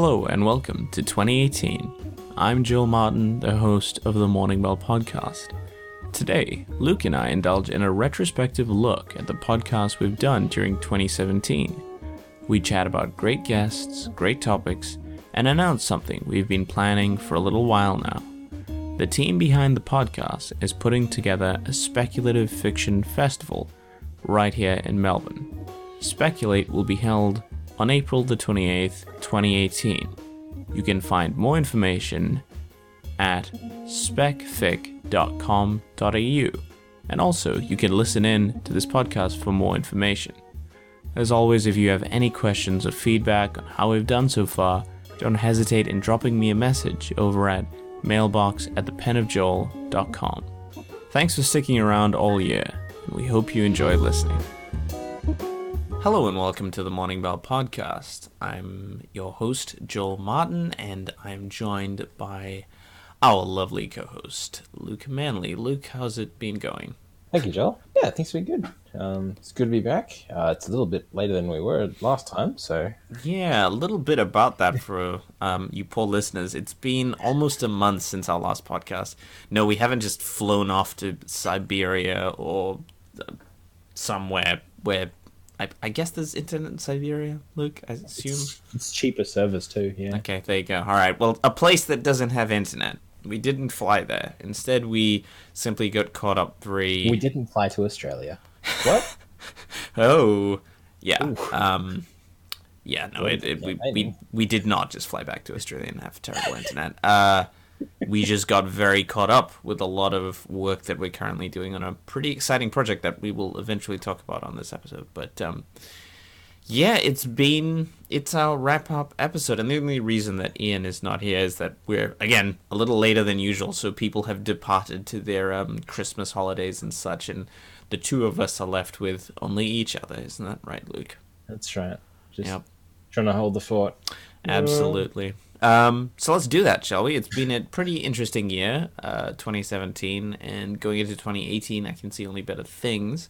Hello and welcome to 2018. I'm Joel Martin, the host of the Morning Bell podcast. Today, Luke and I indulge in a retrospective look at the podcasts we've done during 2017. We chat about great guests, great topics, and announce something we've been planning for a little while now. The team behind the podcast is putting together a speculative fiction festival right here in Melbourne. Speculate will be held on April the 28th, 2018. You can find more information at specfic.com.au. And also, you can listen in to this podcast for more information. As always, if you have any questions or feedback on how we've done so far, don't hesitate in dropping me a message over at mailbox at thepenofjoel.com. Thanks for sticking around all year, and we hope you enjoy listening. Hello and welcome to the Morning Bell podcast. I'm your host, Joel Martin, and I'm joined by our lovely co host, Luke Manley. Luke, how's it been going? Thank you, Joel. Yeah, things have been good. Um, it's good to be back. Uh, it's a little bit later than we were last time, so. Yeah, a little bit about that for um, you poor listeners. It's been almost a month since our last podcast. No, we haven't just flown off to Siberia or uh, somewhere where I, I guess there's internet in Siberia, Luke. I assume it's, it's cheaper service too. Yeah. Okay, there you go. All right. Well, a place that doesn't have internet. We didn't fly there. Instead, we simply got caught up three. We didn't fly to Australia. What? oh, yeah. Um, yeah. No, it, it, we, we we did not just fly back to Australia and have terrible internet. Uh, we just got very caught up with a lot of work that we're currently doing on a pretty exciting project that we will eventually talk about on this episode. But um, yeah, it's been it's our wrap up episode, and the only reason that Ian is not here is that we're again a little later than usual, so people have departed to their um, Christmas holidays and such, and the two of us are left with only each other. Isn't that right, Luke? That's right. Just yep. trying to hold the fort. Absolutely. Um, so let's do that, shall we? It's been a pretty interesting year, uh, 2017, and going into 2018, I can see only better things.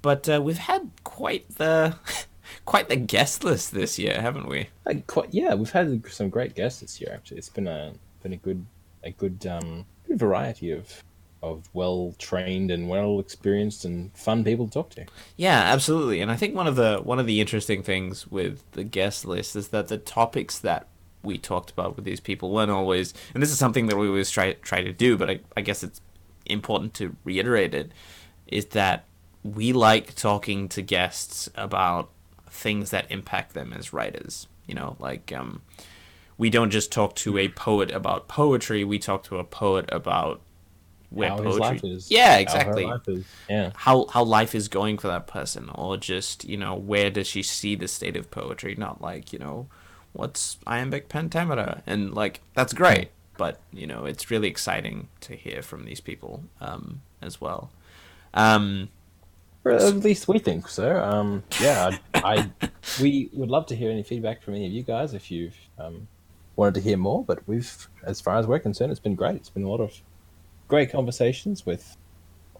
But uh, we've had quite the quite the guest list this year, haven't we? Uh, quite, yeah, we've had some great guests this year. Actually, it's been a been a good a good um, good variety of of well trained and well experienced and fun people to talk to. Yeah, absolutely. And I think one of the one of the interesting things with the guest list is that the topics that we talked about with these people weren't always, and this is something that we always try try to do, but I, I guess it's important to reiterate it, is that we like talking to guests about things that impact them as writers. You know, like um, we don't just talk to a poet about poetry; we talk to a poet about where how poetry is. Yeah, exactly. How yeah. How how life is going for that person, or just you know where does she see the state of poetry? Not like you know what's iambic pentameter? And like that's great, but you know it's really exciting to hear from these people um, as well. Um, or at least we think so. Um, yeah, I, I, we would love to hear any feedback from any of you guys if you've um, wanted to hear more. But we've, as far as we're concerned, it's been great. It's been a lot of great conversations with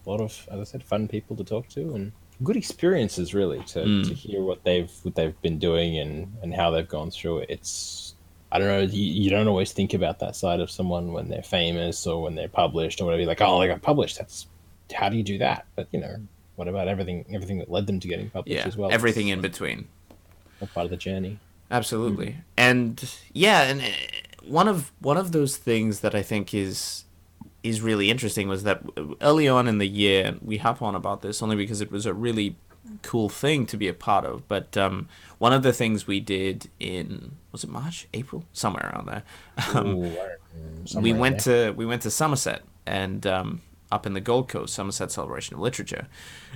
a lot of, as I said, fun people to talk to and good experiences really to, mm. to hear what they've what they've been doing and and how they've gone through it. It's I don't know. You, you don't always think about that side of someone when they're famous or when they're published or whatever. You're like, oh, they got published. That's how do you do that? But you know, what about everything everything that led them to getting published yeah, as well? Everything in between. part of the journey. Absolutely, mm. and yeah, and uh, one of one of those things that I think is is really interesting was that early on in the year we hop on about this only because it was a really cool thing to be a part of. But um, one of the things we did in was it March, April, somewhere around there. Um, Ooh, we went there. to we went to Somerset and um, up in the Gold Coast, Somerset Celebration of Literature,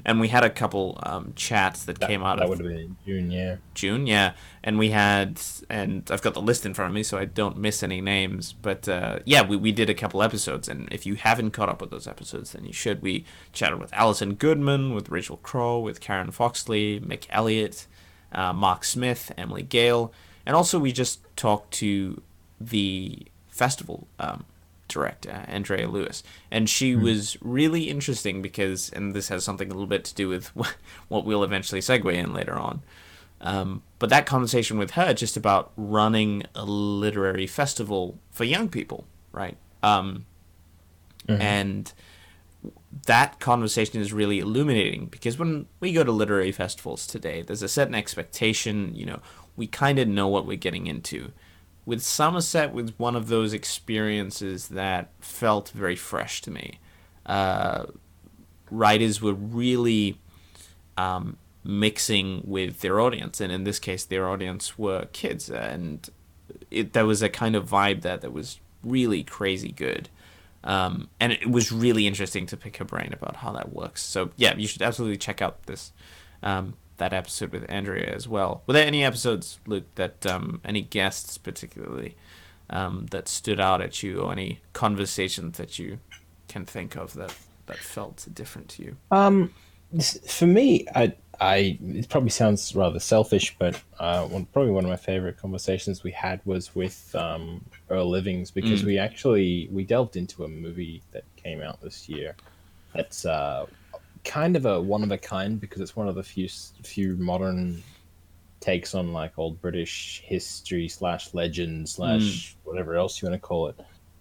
and we had a couple um, chats that, that, came out. That of would have been June, yeah. June, yeah, and we had, and I've got the list in front of me, so I don't miss any names. But uh, yeah, we we did a couple episodes, and if you haven't caught up with those episodes, then you should. We chatted with Alison Goodman, with Rachael Craw, with Karen Foxlee, Mick Elliott, uh, Mark Smith, Emily Gale, and also we just talked to the festival um, director, Andrea Lewis. And she mm. was really interesting because, and this has something a little bit to do with what we'll eventually segue in later on. Um, but that conversation with her just about running a literary festival for young people, right? Um, And that conversation is really illuminating because when we go to literary festivals today, there's a certain expectation. You know, we kind of know what we're getting into. With Somerset, was one of those experiences that felt very fresh to me. Uh, writers were really um, mixing with their audience, and in this case, their audience were kids, and it, there was a kind of vibe there that was really crazy good. Um, and it was really interesting to pick her brain about how that works. So yeah, you should absolutely check out this um, that episode with Andrea as well. Were there any episodes, Luke, that um, any guests particularly um, that stood out at you, or any conversations that you can think of that that felt different to you? Um, for me, I, I, it probably sounds rather selfish, but uh, one, probably one of my favorite conversations we had was with um, Earl Livings because we actually we delved into a movie that came out this year. That's uh, kind of a one of a kind because it's one of the few few modern takes on like old British history slash legend slash whatever else you want to call it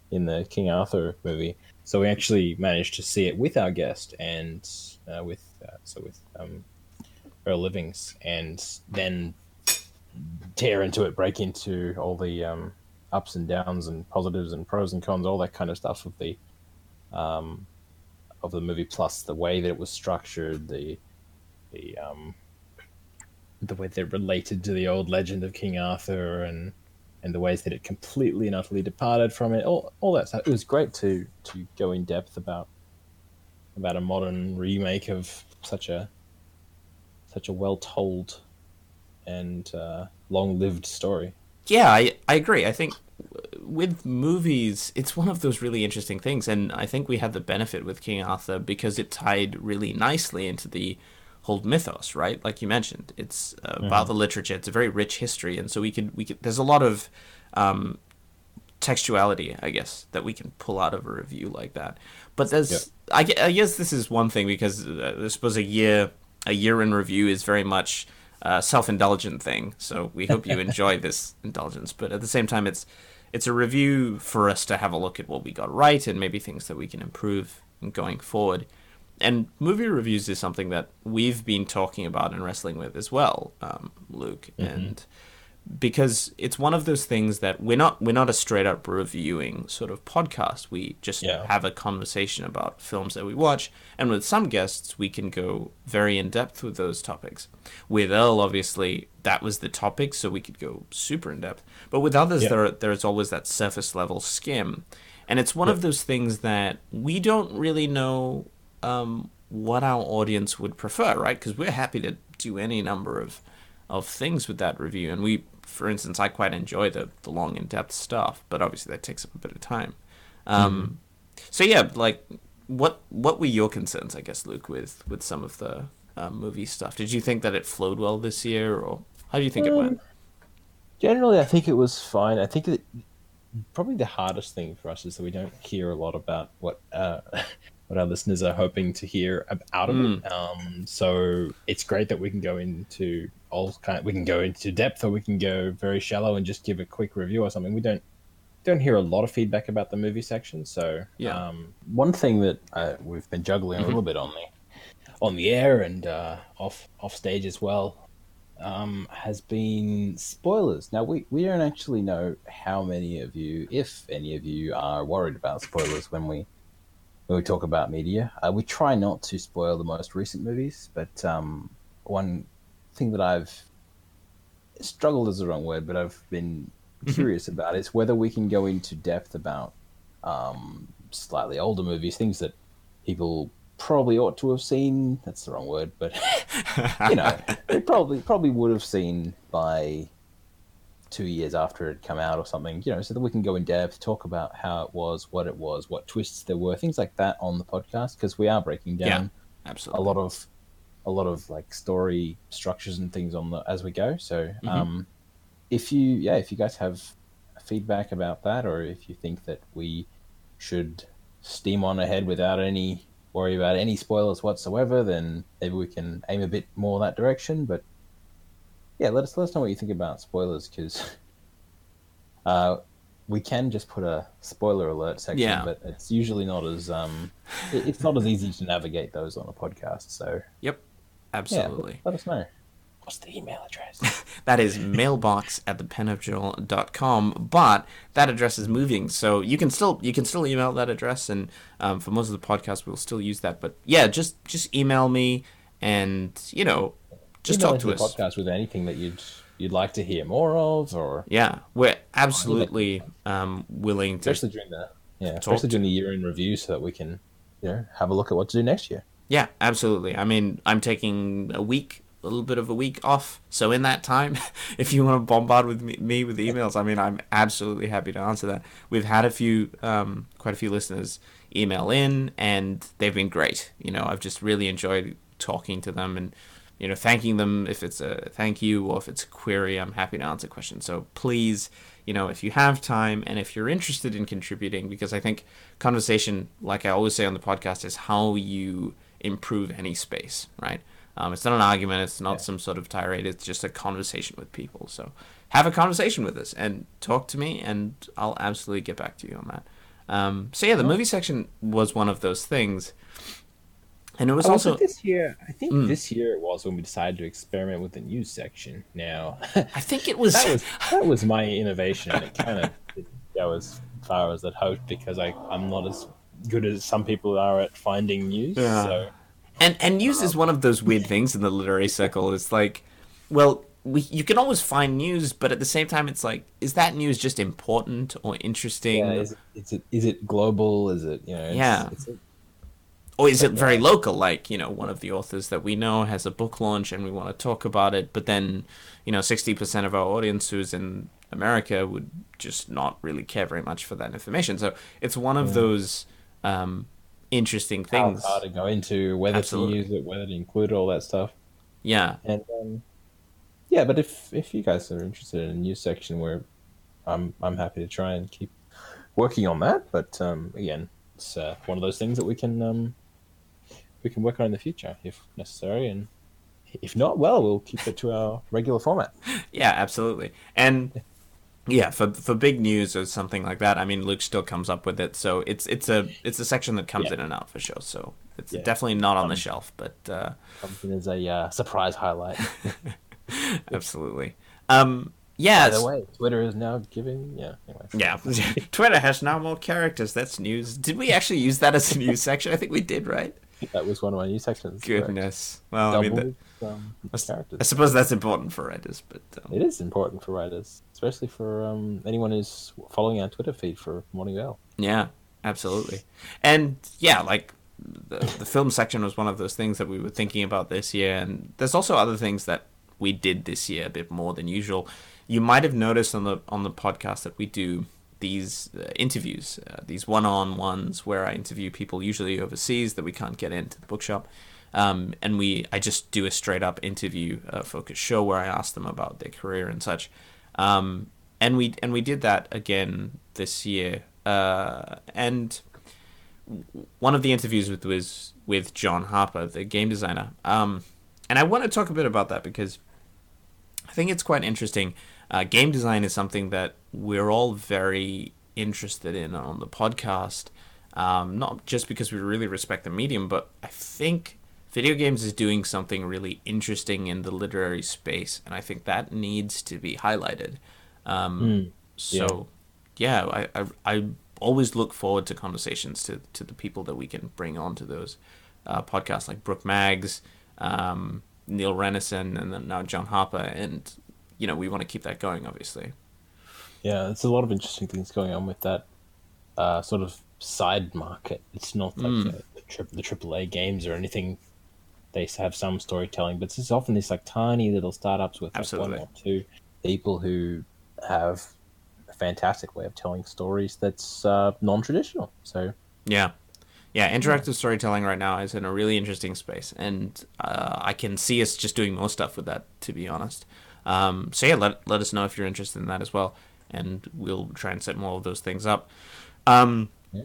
in the King Arthur movie. So we actually managed to see it with our guest and uh, with uh, so with um, Earl Livings, and then tear into it, break into all the um, ups and downs and positives and pros and cons, all that kind of stuff of the um, of the movie, plus the way that it was structured, the the um, the way that it related to the old legend of King Arthur and and the ways that it completely and utterly departed from it. All all that stuff. It was great to to go in depth about about a modern remake of such a such a well told and uh, long lived story. Yeah, I, I agree. I think with movies, it's one of those really interesting things, and I think we had the benefit with King Arthur because it tied really nicely into the whole mythos, right? Like you mentioned, it's uh, about the literature. It's a very rich history, and so we could we could. There's a lot of um, textuality, I guess, that we can pull out of a review like that. But there's, Yeah. I, I guess this is one thing because uh, I suppose a year a year in review is very much a self-indulgent thing. So we hope you enjoy this indulgence, but at the same time, it's it's a review for us to have a look at what we got right and maybe things that we can improve going forward. And movie reviews is something that we've been talking about and wrestling with as well, um, Luke. And because it's one of those things that we're not we're not a straight up reviewing sort of podcast. We just Yeah. have a conversation about films that we watch, and with some guests we can go very in depth with those topics. With Earl, obviously, that was the topic, so we could go super in depth. But with others, Yeah. there there's always that surface level skim, and it's one of those things that we don't really know um, what our audience would prefer, right? Because we're happy to do any number of of things with that review, and we, for instance, I quite enjoy the the long in depth stuff, but obviously that takes up a bit of time. Um, So yeah, like what what were your concerns, I guess, Luke, with with some of the uh, movie stuff? Did you think that it flowed well this year, or how do you think it went? Generally, I think it was fine. I think that probably the hardest thing for us is that we don't hear a lot about what uh, what our listeners are hoping to hear out of it. Um, so it's great that we can go into all kind. We can go into depth, or we can go very shallow and just give a quick review or something. We don't don't hear a lot of feedback about the movie section. So Yeah. um, one thing that uh, we've been juggling a little bit on the on the air and uh, off off stage as well um, has been spoilers. Now we, we don't actually know how many of you, if any of you, are worried about spoilers when we when we talk about media. Uh, we try not to spoil the most recent movies, but um, one thing that I've struggled is the wrong word, but I've been curious about is whether we can go into depth about um, slightly older movies, things that people probably ought to have seen. That's the wrong word, but you know, they probably probably would have seen by two years after it had come out or something. You know, so that we can go in depth, talk about how it was, what it was, what twists there were, things like that on the podcast because we are breaking down Yeah, a lot of a lot of like story structures and things on the as we go. So um, if you yeah, if you guys have feedback about that, or if you think that we should steam on ahead without any worry about any spoilers whatsoever, then maybe we can aim a bit more that direction. But yeah, let us let us know what you think about spoilers because uh, we can just put a spoiler alert section, Yeah. but it's usually not as um, it- it's not as easy to navigate those on a podcast. So Yep, yeah, absolutely. let, let us know. What's the email address? That is mailbox at thepenofjoel.com, but that address is moving, so you can still you can still email that address, and um, for most of the podcast we'll still use that. But yeah, just just email me, and you know, just Email talk to the us. podcast with anything that you'd you'd like to hear more of, or Yeah, we're absolutely um, willing to. especially during the yeah, Talk especially during the year in review, so that we can you know have a look at what to do next year. Yeah, absolutely. I mean, I'm taking a week, a little bit of a week off. So in that time, if you want to bombard with me, me with emails, I mean, I'm absolutely happy to answer that. We've had a few, um, quite a few listeners email in, and they've been great. You know, I've just really enjoyed talking to them and you know thanking them if it's a thank you or if it's a query. I'm happy to answer questions. So please. You know, if you have time and if you're interested in contributing, because I think conversation, like I always say on the podcast, is how you improve any space, right? Um, it's not an argument. It's not some sort of tirade. It's just a conversation with people. So have a conversation with us and talk to me, and I'll absolutely get back to you on that. Um, so yeah, the movie section was one of those things, and it was also this year? I think Mm. this year it was when we decided to experiment with the news section. Now I think it was, that was that was my innovation, it kind of didn't go as far as I'd hoped because I I'm not as good as some people are at finding news. Yeah. So and and news is one of those weird things in the literary circle. It's like, well, we you can always find news, but at the same time, it's like, is that news just important or interesting? yeah, is it, is it is it global? Is it you know? It's, Yeah. It's a, or is it very local like you know one of the authors that we know has a book launch and we want to talk about it but then you know 60% of our audience who's in america would just not really care very much for that information so it's one of those um, interesting how things hard to go into whether Absolutely. to use it, whether to include all that stuff. yeah And um, yeah, but if if you guys are interested in a news section, where I'm I'm happy to try and keep working on that. But um, again, it's uh, one of those things that we can um, we can work on in the future if necessary, and if not, well, we'll keep it to our regular format. yeah absolutely and yeah for for big news or something like that i mean luke still comes up with it so it's it's a it's a section that comes Yeah. in and out for sure so it's Yeah. definitely not on the shelf but uh Something as a uh, surprise highlight. absolutely um yeah By the way, Twitter is now giving yeah. Anyway. Yeah, Twitter has now more characters. That's news. Did we actually use that as a news section? I think we did, right? That was one of my new sections. Goodness. Well, I mean, that, um, I suppose that's important for writers, but um, It is important for writers, especially for um, anyone who's following our Twitter feed for Morning Bell. yeah, absolutely. And yeah, like the the film section was one of those things that we were thinking about this year, and there's also other things that we did this year a bit more than usual. You might have noticed on the on the podcast that we do these uh, interviews, uh, these one-on-ones where I interview people usually overseas that we can't get into the bookshop. Um, and we, I just do a straight up interview uh, focus show where I ask them about their career and such. Um, and we and we did that again this year. And one of the interviews with, was with John Harper, the game designer. Um, and I want to talk a bit about that because I think it's quite interesting. Uh, game design is something that we're all very interested in on the podcast. Um, not just because we really respect the medium, but I think video games is doing something really interesting in the literary space, and I think that needs to be highlighted. Um, so, yeah, I, I, I always look forward to conversations to, to the people that we can bring onto those uh, podcasts, like Brooke Maggs, um, Neil Renison, and then now John Harper, and you know we want to keep that going, obviously. Yeah, there's a lot of interesting things going on with that uh, sort of side market. It's not like Mm. the, the, tri- the AAA games or anything. They have some storytelling, but it's often these like tiny little startups with like one or two people who have a fantastic way of telling stories that's uh, non-traditional. So Yeah. Yeah, interactive storytelling right now is in a really interesting space, and uh, I can see us just doing more stuff with that, to be honest. Um, so yeah, let let us know if you're interested in that as well, and we'll try and set more of those things up. Um, Yeah.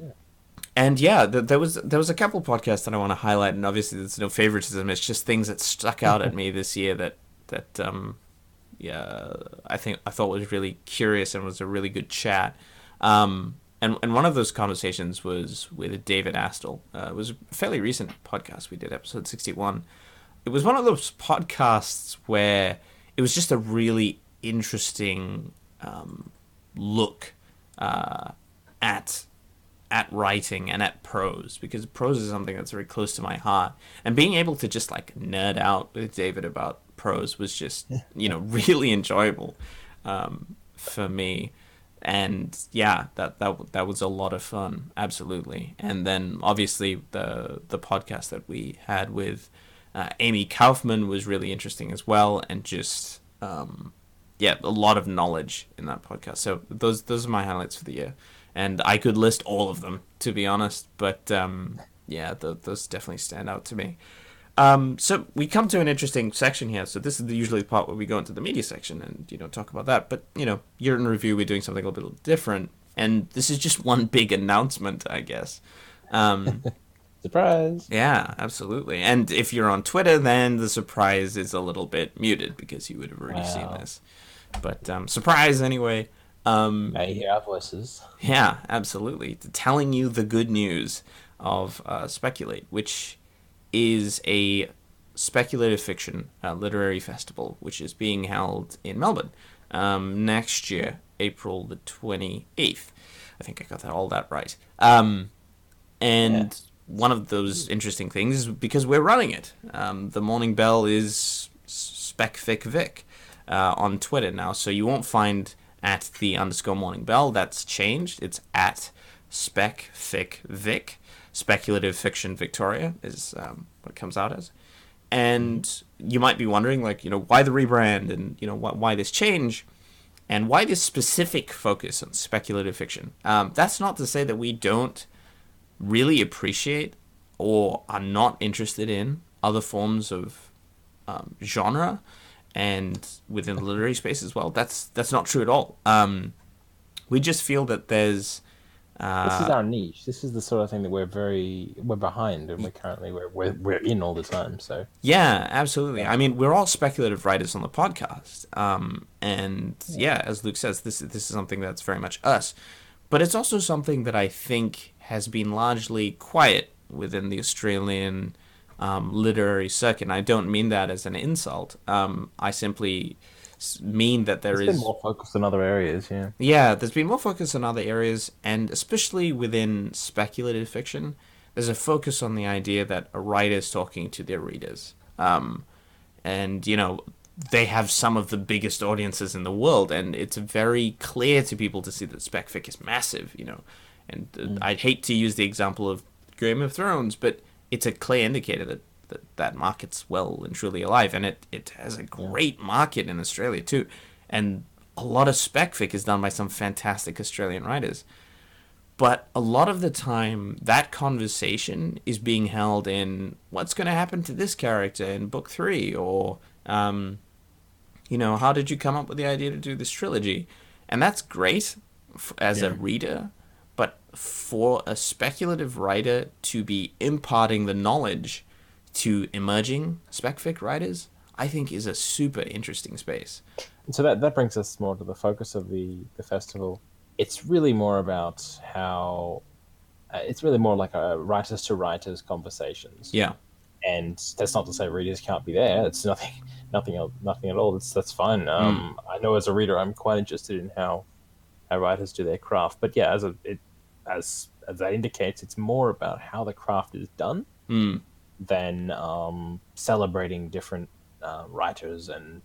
And yeah, th- there was there was a couple podcasts that I want to highlight, and obviously there's no favoritism. It's just things that stuck out at me this year that that um, yeah, I think I thought was really curious and was a really good chat. Um, and and one of those conversations was with David Astle. Uh, it was a fairly recent podcast we did, episode sixty one. It was one of those podcasts where it was just a really interesting um, look uh, at at writing and at prose because prose is something that's very close to my heart. And being able to just like nerd out with david about prose was just you know really enjoyable um, for me. And yeah that, that that was a lot of fun. Absolutely. And then obviously the the podcast that we had with uh, amie kaufman was really interesting as well and just um, yeah a lot of knowledge in that podcast so those those are my highlights for the year and I could list all of them to be honest. But um, yeah, th- those definitely stand out to me. Um, so we come to an interesting section here. So this is the, usually the part where we go into the media section and you know talk about that. But you know, year in review, we're doing something a little bit different, and this is just one big announcement, I guess. Um, surprise! Yeah, absolutely. And if you're on Twitter, then the surprise is a little bit muted because you would have already wow. seen this. But um, surprise anyway. Um, I hear our voices. Yeah, absolutely. Telling you the good news of uh, Speculate, which is a speculative fiction uh, literary festival, which is being held in Melbourne um, next year, April the 28th. I think I got that all that right. Um, and. One of those interesting things is because we're running it. Um, the Morning Bell is SpecFic Vic uh, on Twitter now, so you won't find at the underscore morning bell. That's changed. It's at spec fic vic. Speculative fiction Victoria is um, what it comes out as. And you might be wondering, like, you know, why the rebrand and, you know, why, why this change and why this specific focus on speculative fiction. Um, that's not to say that we don't really appreciate or are not interested in other forms of um, genre and within the literary space as well. That's that's not true at all. Um, we just feel that there's. Uh, this is our niche. This is the sort of thing that we're very we're behind, and we're currently we're we're, we're in all the time. So yeah, absolutely. I mean, we're all speculative writers on the podcast, um, and yeah, as Luke says, this this is something that's very much us, but it's also something that I think has been largely quiet within the Australian um, literary circuit. And I don't mean that as an insult. Um, I simply mean that there there's is been more focus in other areas. Yeah. Yeah, there's been more focus in other areas, and especially within speculative fiction, there's a focus on the idea that a writer is talking to their readers. Um, and you know they have some of the biggest audiences in the world, and it's very clear to people to see that spec fic is massive. You know, and uh, mm. I'd hate to use the example of Game of Thrones, but it's a clear indicator that, that that market's well and truly alive, and it, it has a great market in Australia too, and a lot of spec fic is done by some fantastic Australian writers. But a lot of the time, that conversation is being held in what's going to happen to this character in book three, or, um, you know, how did you come up with the idea to do this trilogy? And that's great as yeah. a reader, for a speculative writer to be imparting the knowledge to emerging specfic writers, I think is a super interesting space. So that that brings us more to the focus of the the festival. It's really more about how uh, it's really more like a writers to writers conversations. Yeah. And that's not to say readers can't be there. It's nothing, nothing, nothing at all. That's that's fine. Um, mm. I know as a reader, I'm quite interested in how how writers do their craft. But yeah, as a, it, as as that indicates, it's more about how the craft is done mm. than um, celebrating different uh, writers and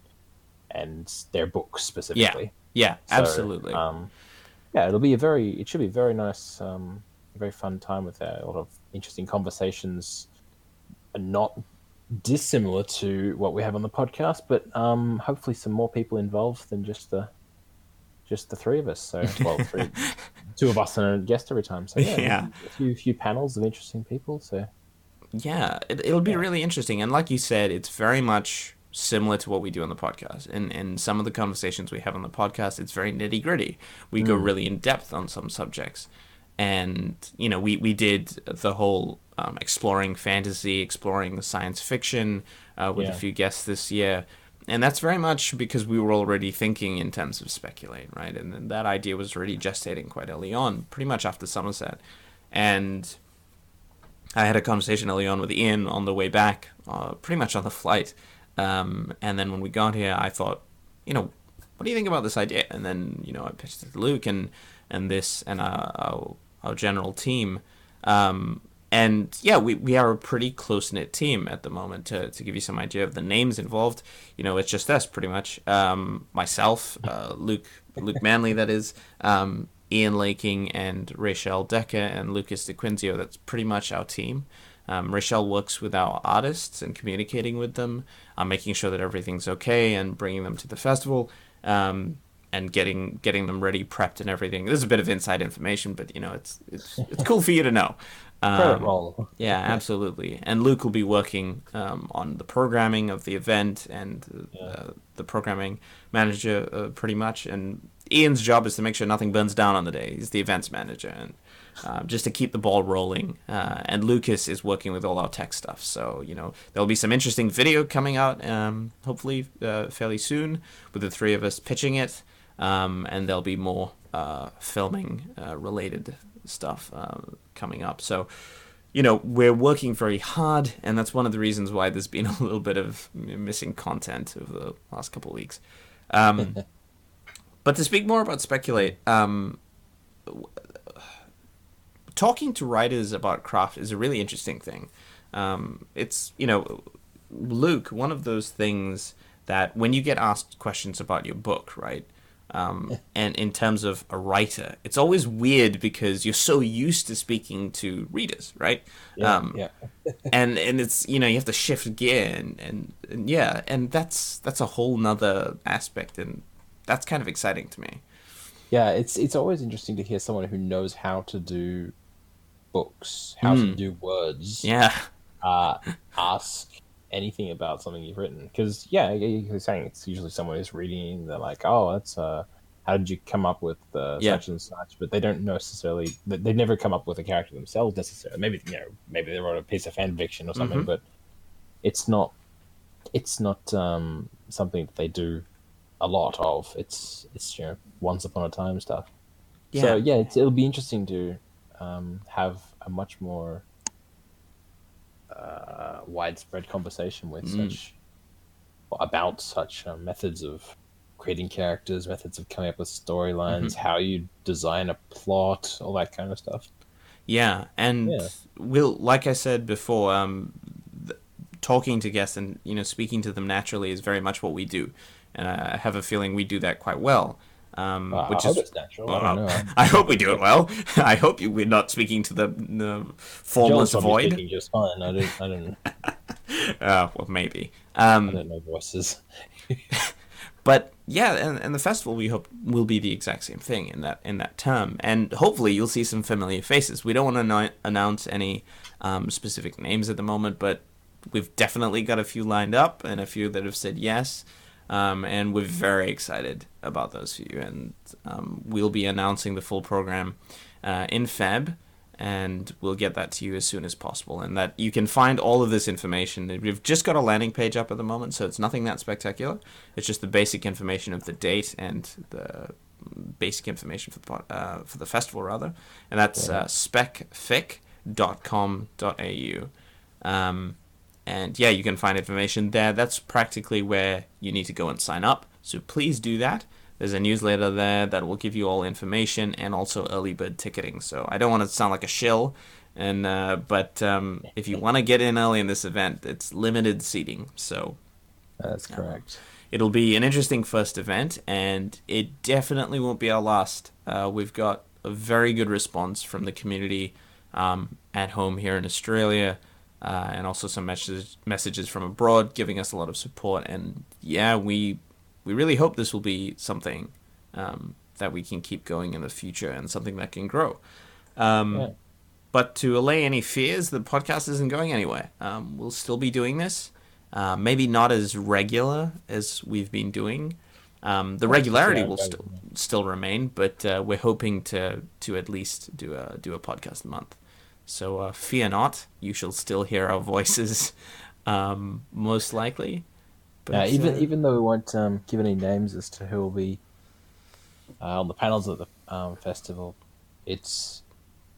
and their books specifically. Yeah, yeah, so, absolutely. Um, yeah, it'll be a very it should be a very nice, um, very fun time with a lot of interesting conversations, not dissimilar to what we have on the podcast, but um, hopefully some more people involved than just the just the three of us. So, well, three, two of us and a guest every time. So, yeah, yeah. a few, few panels of interesting people. So, yeah, it, will be yeah. really interesting. And like you said, it's very much similar to what we do on the podcast. And and some of the conversations we have on the podcast, it's very nitty gritty. We mm. go really in depth on some subjects. And you know, we we did the whole um, exploring fantasy, exploring the science fiction uh, with yeah. a few guests this year and that's very much because we were already thinking in terms of speculate, right? And that idea was already gestating quite early on, pretty much after Somerset. And I had a conversation early on with Ian on the way back, uh, pretty much on the flight. Um, and then when we got here, I thought, you know, what do you think about this idea? And then, you know, I pitched it to Luke and, and this and our, our, our general team. Um, and yeah, we, we are a pretty close knit team at the moment. To, to give you some idea of the names involved, you know, it's just us pretty much. Um, myself, uh, Luke Luke Manley, that is, um, Ian Laking, and Rachel Decker and Lucas DeQuinzio. That's pretty much our team. Um, Rachel works with our artists and communicating with them, uh, making sure that everything's okay and bringing them to the festival. Um, and getting getting them ready, prepped, and everything. This is a bit of inside information, but you know, it's it's it's cool for you to know. Um, yeah, absolutely. And Luke will be working um, on the programming of the event and uh, yeah. the programming manager, uh, pretty much. And Ian's job is to make sure nothing burns down on the day. He's the events manager, and uh, just to keep the ball rolling. Uh, and Lucas is working with all our tech stuff. So you know there'll be some interesting video coming out, um, hopefully uh, fairly soon, with the three of us pitching it. Um, and there'll be more uh, filming related stuff uh, coming up. So, you know, we're working very hard, and that's one of the reasons why there's been a little bit of missing content over the last couple of weeks. Um, but to speak more about speculate, um, talking to writers about craft is a really interesting thing. Um, it's you know, Luke, one of those things that when you get asked questions about your book, right? Um, and in terms of a writer, it's always weird because you're so used to speaking to readers, right? Yeah, um, yeah. and and it's you know you have to shift gear and, and, and yeah, and that's that's a whole nother aspect, and that's kind of exciting to me. Yeah, it's it's always interesting to hear someone who knows how to do books, how mm. to hmm. do words. Yeah. Uh, ask anything about something you've written because yeah you're saying it's usually someone who's reading they're like oh that's uh how did you come up with uh, yeah. such and such but they don't necessarily they never come up with a character themselves necessarily maybe you know maybe they wrote a piece of fan fiction or something mm-hmm. but it's not it's not um, something that they do a lot of it's it's you know once upon a time stuff yeah. so yeah it'll be interesting to um, have a much more uh, widespread conversation with mm. such about such uh, methods of creating characters, methods of coming up with storylines, mm-hmm. how you design a plot, all that kind of stuff. Yeah, and yeah. we'll, like I said before, um, th- talking to guests and you know speaking to them naturally is very much what we do, and I have a feeling we do that quite well. Um, which I is hope natural. Well, I, I, hope we do it well. I hope you, we're not speaking to the, the formless void. Just fine. I don't. I don't. uh, well, maybe. Um, I don't know voices. but yeah, and, and the festival we hope will be the exact same thing in that in that term, and hopefully you'll see some familiar faces. We don't want to no- announce any um, specific names at the moment, but we've definitely got a few lined up and a few that have said yes. Um, and we're very excited about those for you. And um, we'll be announcing the full program uh, in Feb, and we'll get that to you as soon as possible. And that you can find all of this information. We've just got a landing page up at the moment, so it's nothing that spectacular. It's just the basic information of the date and the basic information for the uh, for the festival rather, and that's uh, specfic.com.au. Um, and yeah, you can find information there. That's practically where you need to go and sign up. So please do that. There's a newsletter there that will give you all information and also early bird ticketing. So I don't want to sound like a shill, and uh, but um, if you want to get in early in this event, it's limited seating. So that's correct. Uh, it'll be an interesting first event, and it definitely won't be our last. Uh, we've got a very good response from the community um, at home here in Australia uh, and also some messages messages from abroad giving us a lot of support. And yeah, we we really hope this will be something um, that we can keep going in the future and something that can grow. Um, yeah. But to allay any fears, the podcast isn't going anywhere. Um, we'll still be doing this, uh, maybe not as regular as we've been doing. Um, the regularity will still still remain, but uh, we're hoping to to at least do a do a podcast a month. So uh, fear not, you shall still hear our voices, um, most likely. But, Uh, even uh, even though we won't um, give any names as to who will be uh, on the panels at the um, festival, it's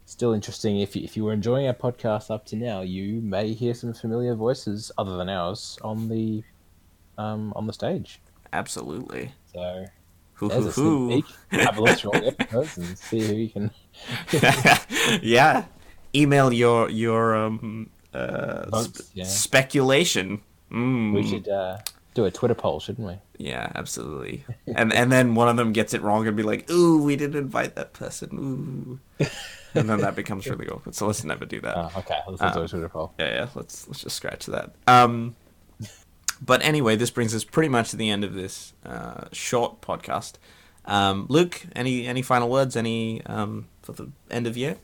still interesting. If you, if you were enjoying our podcast up to now, you may hear some familiar voices other than ours on the um, on the stage. absolutely. So Hoo there's a sneak peek. Have a look through all the episodes and see who you can yeah. Email your your um uh Votes, sp- yeah. speculation. Mm. We should uh, do a Twitter poll, shouldn't we? Yeah, absolutely. and and then one of them gets it wrong and be like, "Ooh, we didn't invite that person." Ooh. and then that becomes really awkward. So let's never do that. Oh, okay. Let's Uh, do a Twitter poll. yeah, yeah. Let's let's just scratch that. Um, but anyway, this brings us pretty much to the end of this uh, short podcast. Um, Luke, any any final words? Any um, for the end of year?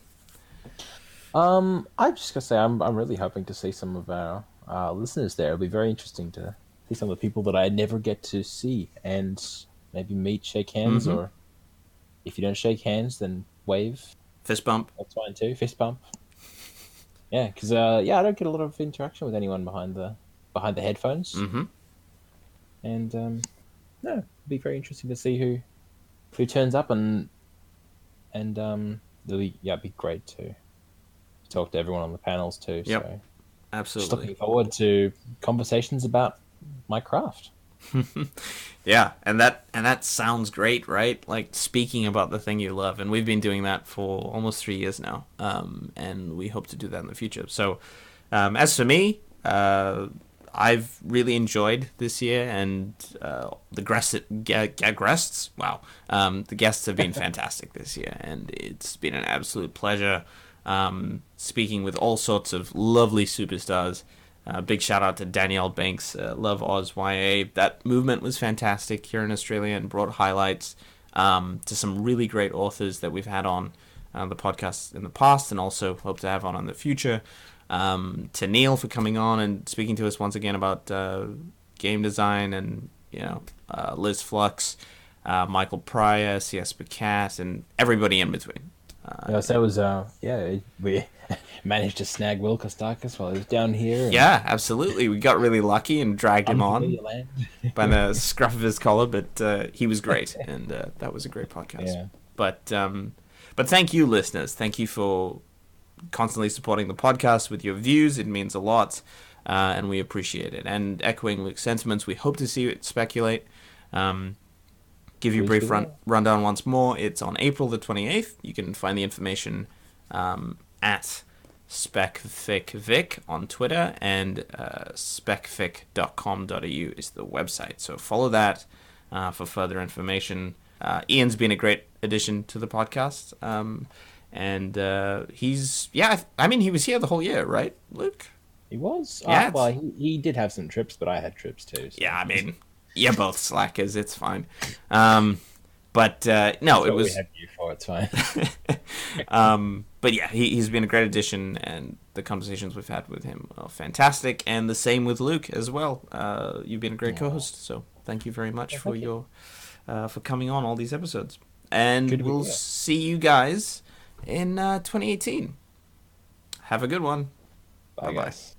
Um, I'm just gonna say I'm I'm really hoping to see some of our uh, listeners there. It'll be very interesting to see some of the people that I never get to see and maybe meet, shake hands, Mhm. or if you don't shake hands, then wave. Fist bump. That's fine too. Fist bump. Yeah, because uh, yeah, I don't get a lot of interaction with anyone behind the behind the headphones, Mm-hmm. and um, no, it'll be very interesting to see who who turns up and and um, it'll be, yeah, it'd be great to talk to everyone on the panels too. Yep. So. Just Absolutely. looking forward to conversations about my craft. Yeah, and that and that sounds great, right? Like speaking about the thing you love, and we've been doing that for almost three years now, um, and we hope to do that in the future. So, um, as for me, uh, I've really enjoyed this year, and uh, the guests, guests, wow, um, the guests have been fantastic this year, and it's been an absolute pleasure um, speaking with all sorts of lovely superstars. Uh, big shout out to Danielle Binks, uh, Love Oz YA. That movement was fantastic here in Australia and brought highlights um, to some really great authors that we've had on uh, the podcast in the past and also hope to have on in the future. Um, to Neil for coming on and speaking to us once again about uh, game design and you know uh, Liz Flux, uh, Michael Pryor, C.S. Pacat, and everybody in between. Uh, Yeah, so that was uh, yeah, we managed to snag Will Kostakis while he was down here. and yeah, absolutely. We got really lucky and dragged him on. by the scruff of his collar, but uh, he was great, and uh, that was a great podcast. Yeah. But um, but thank you, listeners. Thank you for constantly supporting the podcast with your views. It means a lot, uh, and we appreciate it. And echoing Luke's sentiments, we hope to see you at Speculate. Um, give you a brief run, rundown once more. It's on April the 28th. You can find the information um, at SpecFicVic on Twitter and uh, specfic.com.au is the website. So follow that uh, for further information. Uh, Ian's been a great addition to the podcast. Um, and uh, he's, yeah, I mean, he was here the whole year, right, Luke? He was. Yeah, Yeah. well, he, he did have some trips, but I had trips too. so- Yeah, I mean, you're both slackers. It's fine. Um, but uh, no, it was. We have you for. It's fine. um, but yeah, he, he's been a great addition, and the conversations we've had with him are fantastic. And the same with Luke as well. Uh, you've been a great co-host, so thank you very much Yeah, for thank you. your uh, for coming on all these episodes. And Good we'll see you guys in uh, 2018. Have a good one. Bye, Bye-bye. guys.